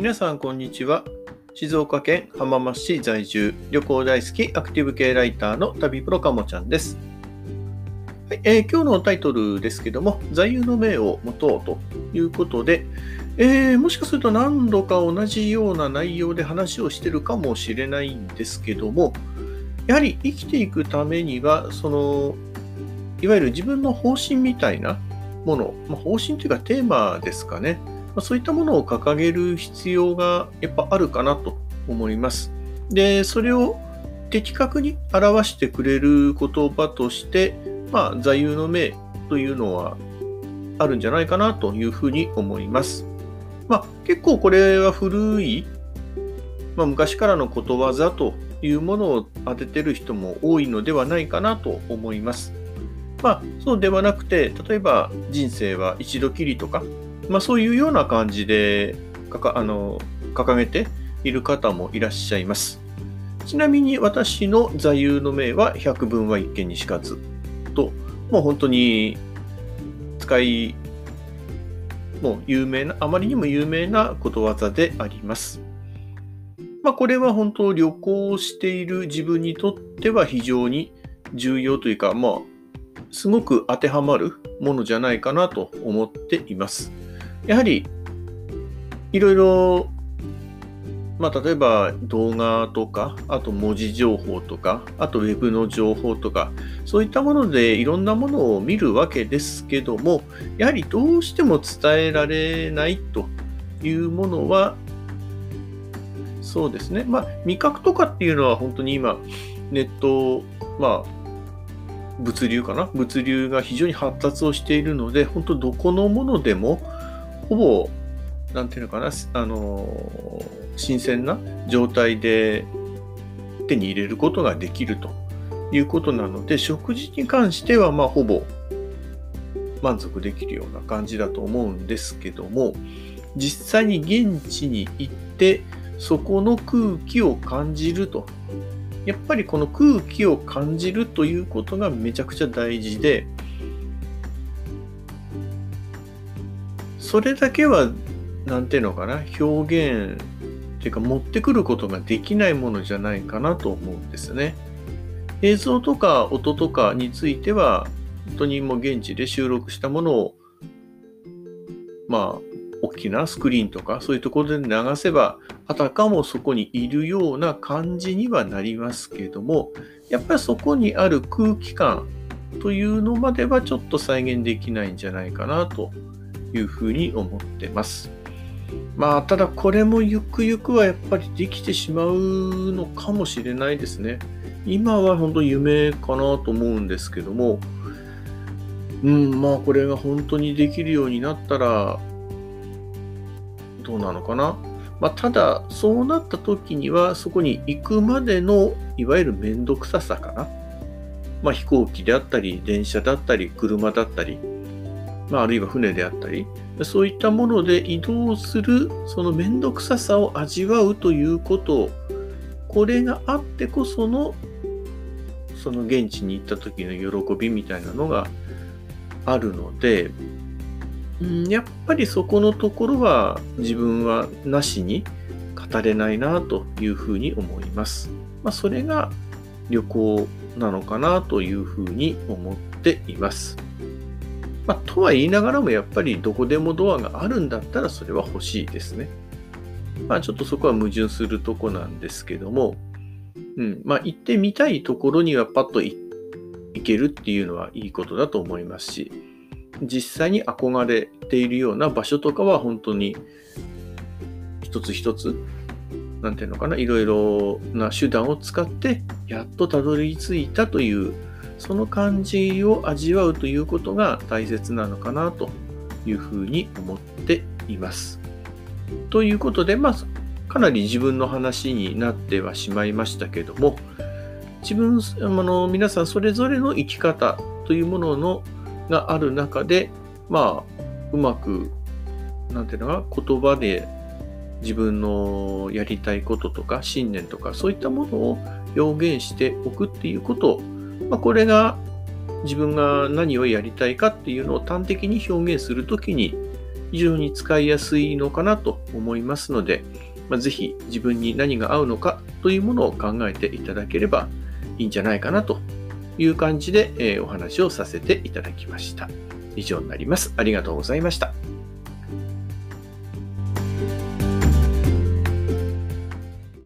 皆さんこんにちは。静岡県浜松市在住旅行大好きアクティブ系ライターの旅プロかもちゃんです、はいえー今日のタイトルですけども座右の銘を持とうということで、えーもしかすると何度か同じような内容で話をしてるかもしれないんですけどもやはり生きていくためにはそのいわゆる自分の方針みたいなもの、まあ、方針というかテーマですかね、まそういったものを掲げる必要がやっぱあるかなと思います。で、それを的確に表してくれる言葉として、まあ、座右の銘というのはあるんじゃないかなというふうに思います。まあ、結構これは古い、まあ、昔からのことわざというものを当ててる人も多いのではないかなと思います。まあ、そうではなくて、例えば人生は一度きりとか、まあ、そういうような感じでかかあの掲げている方もいらっしゃいます。ちなみに私の座右の銘は百聞は一見にしかずと、もう本当に使い、もう有名な、あまりにも有名なことわざであります。まあ、これは本当旅行をしている自分にとっては非常に重要というか、まあ、すごく当てはまるものじゃないかなと思っています。やはり、いろいろ、まあ、例えば動画とか、あと文字情報とか、あとウェブの情報とか、そういったものでいろんなものを見るわけですけども、やはりどうしても伝えられないというものは、そうですね。まあ、味覚とかっていうのは本当に今、ネット、まあ、物流かな？物流が非常に発達をしているので、本当どこのものでも、ほぼ、なんていうのかな、あの、新鮮な状態で手に入れることができるということなので、食事に関しては、まあ、ほぼ満足できるような感じだと思うんですけども、実際に現地に行って、そこの空気を感じると。やっぱりこの空気を感じるということがめちゃくちゃ大事で、それだけは、なんていうのかな、表現っていうか持ってくることができないものじゃないかなと思うんですね。映像とか音とかについては、本当にもう現地で収録したものを、まあ、大きなスクリーンとかそういうところで流せばあたかもそこにいるような感じにはなりますけどもやっぱりそこにある空気感というのまではちょっと再現できないんじゃないかなというふうに思ってます。まあただこれもゆくゆくはやっぱりできてしまうのかもしれないですね。今は本当夢かなと思うんですけどもうんまあこれが本当にできるようになったらどうなのかな。まあ、ただ、そうなった時には、そこに行くまでの、いわゆるめんどくささかな。まあ、飛行機であったり、電車だったり、車だったり、まあ、あるいは船であったり、そういったもので移動する、そのめんどくささを味わうということ、これがあってこその、その現地に行った時の喜びみたいなのがあるので、うんやっぱりそこのところは自分はなしに語れないなというふうに思います。まあ、それが旅行なのかなというふうに思っています。まあ、とは言いながらもやっぱりどこでもドアがあるんだったらそれは欲しいですね。まあちょっとそこは矛盾するとこなんですけども、うん、まあ行ってみたいところにはパッと行けるっていうのはいいことだと思いますし、実際に憧れているような場所とかは本当に一つ一つ、なんていうのかな、いろいろな手段を使って、やっとたどり着いたという、その感じを味わうということが大切なのかなというふうに思っています。ということで、まあ、かなり自分の話になってはしまいましたけども、自分、あの皆さんそれぞれの生き方というもののがある中で、まあ、うまく、なんていうのか、言葉で自分のやりたいこととか信念とかそういったものを表現しておくっていうことを、まあ、これが自分が何をやりたいかっていうのを端的に表現するときに非常に使いやすいのかなと思いますので、まあ、ぜひ自分に何が合うのかというものを考えていただければいいんじゃないかなという感じで、え、お話をさせていただきました。以上になります。ありがとうございました。